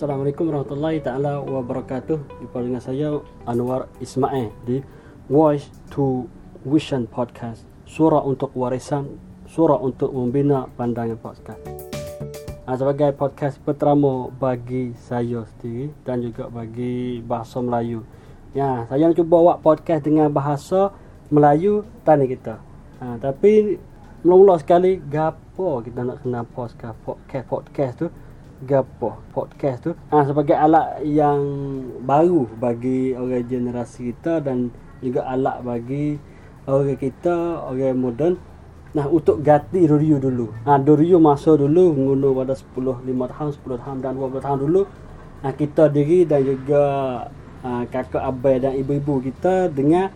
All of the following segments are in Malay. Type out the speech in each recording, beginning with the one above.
Assalamualaikum warahmatullahi taala wabarakatuh. Jumpa dengan saya Anwar Ismail di Voice to Vision Podcast. Suara untuk warisan, suara untuk membina pandangan podcast. Ha, sebagai podcast pertama bagi saya sendiri dan juga bagi bahasa Melayu. Ya, saya nak cuba buat podcast dengan bahasa Melayu tani kita. Ha, tapi mula-mula sekali gapo kita nak kenal podcast podcast podcast tu? Gapo podcast tu? Ha, sebagai alat yang baru bagi orang generasi kita dan juga alat bagi orang kita orang moden. Nah untuk ganti radio dulu. Ha radio masa dulu guna pada 10 5 tahun 10 tahun dan 12 tahun dulu. Ha, kita diri dan juga ha, kakak abai dan ibu-ibu kita dengar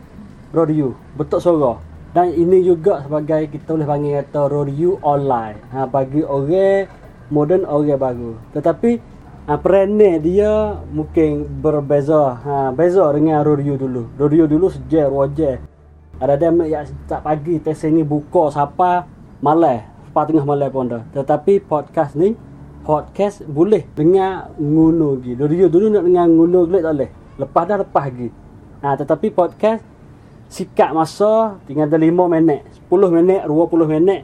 radio betul suara dan ini juga sebagai kita boleh panggil kata radio online ha, bagi orang moden orang baru. Tetapi ha, perannya dia mungkin berbeza. Ha, beza dengan radio dulu. Radio dulu sejar wajar. Ada dia yang tak pagi tes ini buka siapa malam. Siapa tengah malam pun dah. Tetapi podcast ni podcast boleh dengar ngunu lagi. Radio dulu nak dengar ngunu lagi tak boleh. Lepas dah lepas lagi. Ha, tetapi podcast sikat masa tinggal ada 5 minit, 10 minit, 20 minit.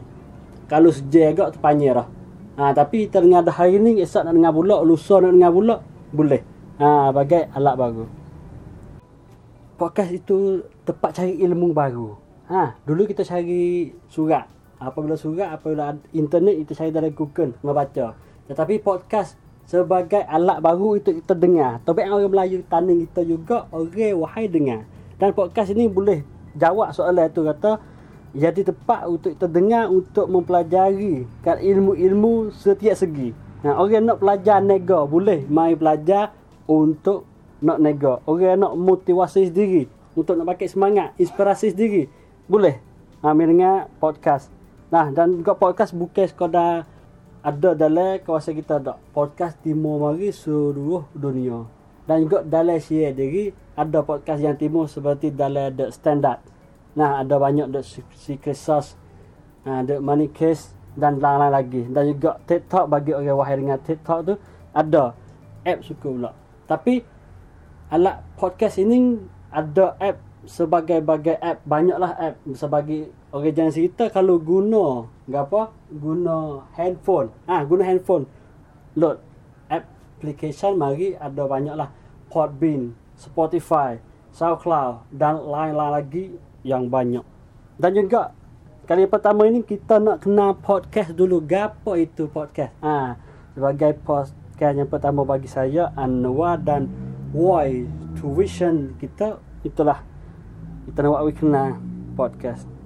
Kalau sejar agak terpanjang dah. Ha, tapi kita dengar dah hari ni, esok nak dengar pula, lusa nak dengar pula, boleh. Ha, bagai alat baru. Podcast itu tempat cari ilmu baru. Ha, dulu kita cari surat. Apabila surat, apabila internet, kita cari dari Google, membaca. Tetapi podcast sebagai alat baru itu kita dengar. Tapi orang Melayu tanding kita juga, orang wahai dengar. Dan podcast ini boleh jawab soalan itu kata, jadi tempat untuk kita dengar untuk mempelajari kan ilmu-ilmu setiap segi. Nah, orang nak belajar nega boleh mai belajar untuk nak nega. Orang nak motivasi sendiri untuk nak pakai semangat, inspirasi sendiri boleh. Ha, dengar podcast. Nah, dan juga podcast bukan sekadar ada dalam kawasan kita ada podcast timur mari seluruh dunia. Dan juga dalam share diri ada podcast yang timur seperti dalam The Standard. Nah, ada banyak dek secret sauce. Nah, dek money case dan lain-lain lagi. Dan juga TikTok bagi orang wahai dengan TikTok tu ada app suka pula. Tapi alat podcast ini ada app sebagai-bagai app. Banyaklah app sebagai jangan cerita kalau guna apa? Guna handphone. Ah, ha, guna handphone. Load application mari ada banyaklah Podbean, Spotify, SoundCloud dan lain-lain lagi yang banyak. Dan juga kali pertama ini kita nak kenal podcast dulu. Gapo itu podcast? Ah, ha, sebagai podcast yang pertama bagi saya Anwar dan Why Tuition kita itulah kita nak buat kenal podcast.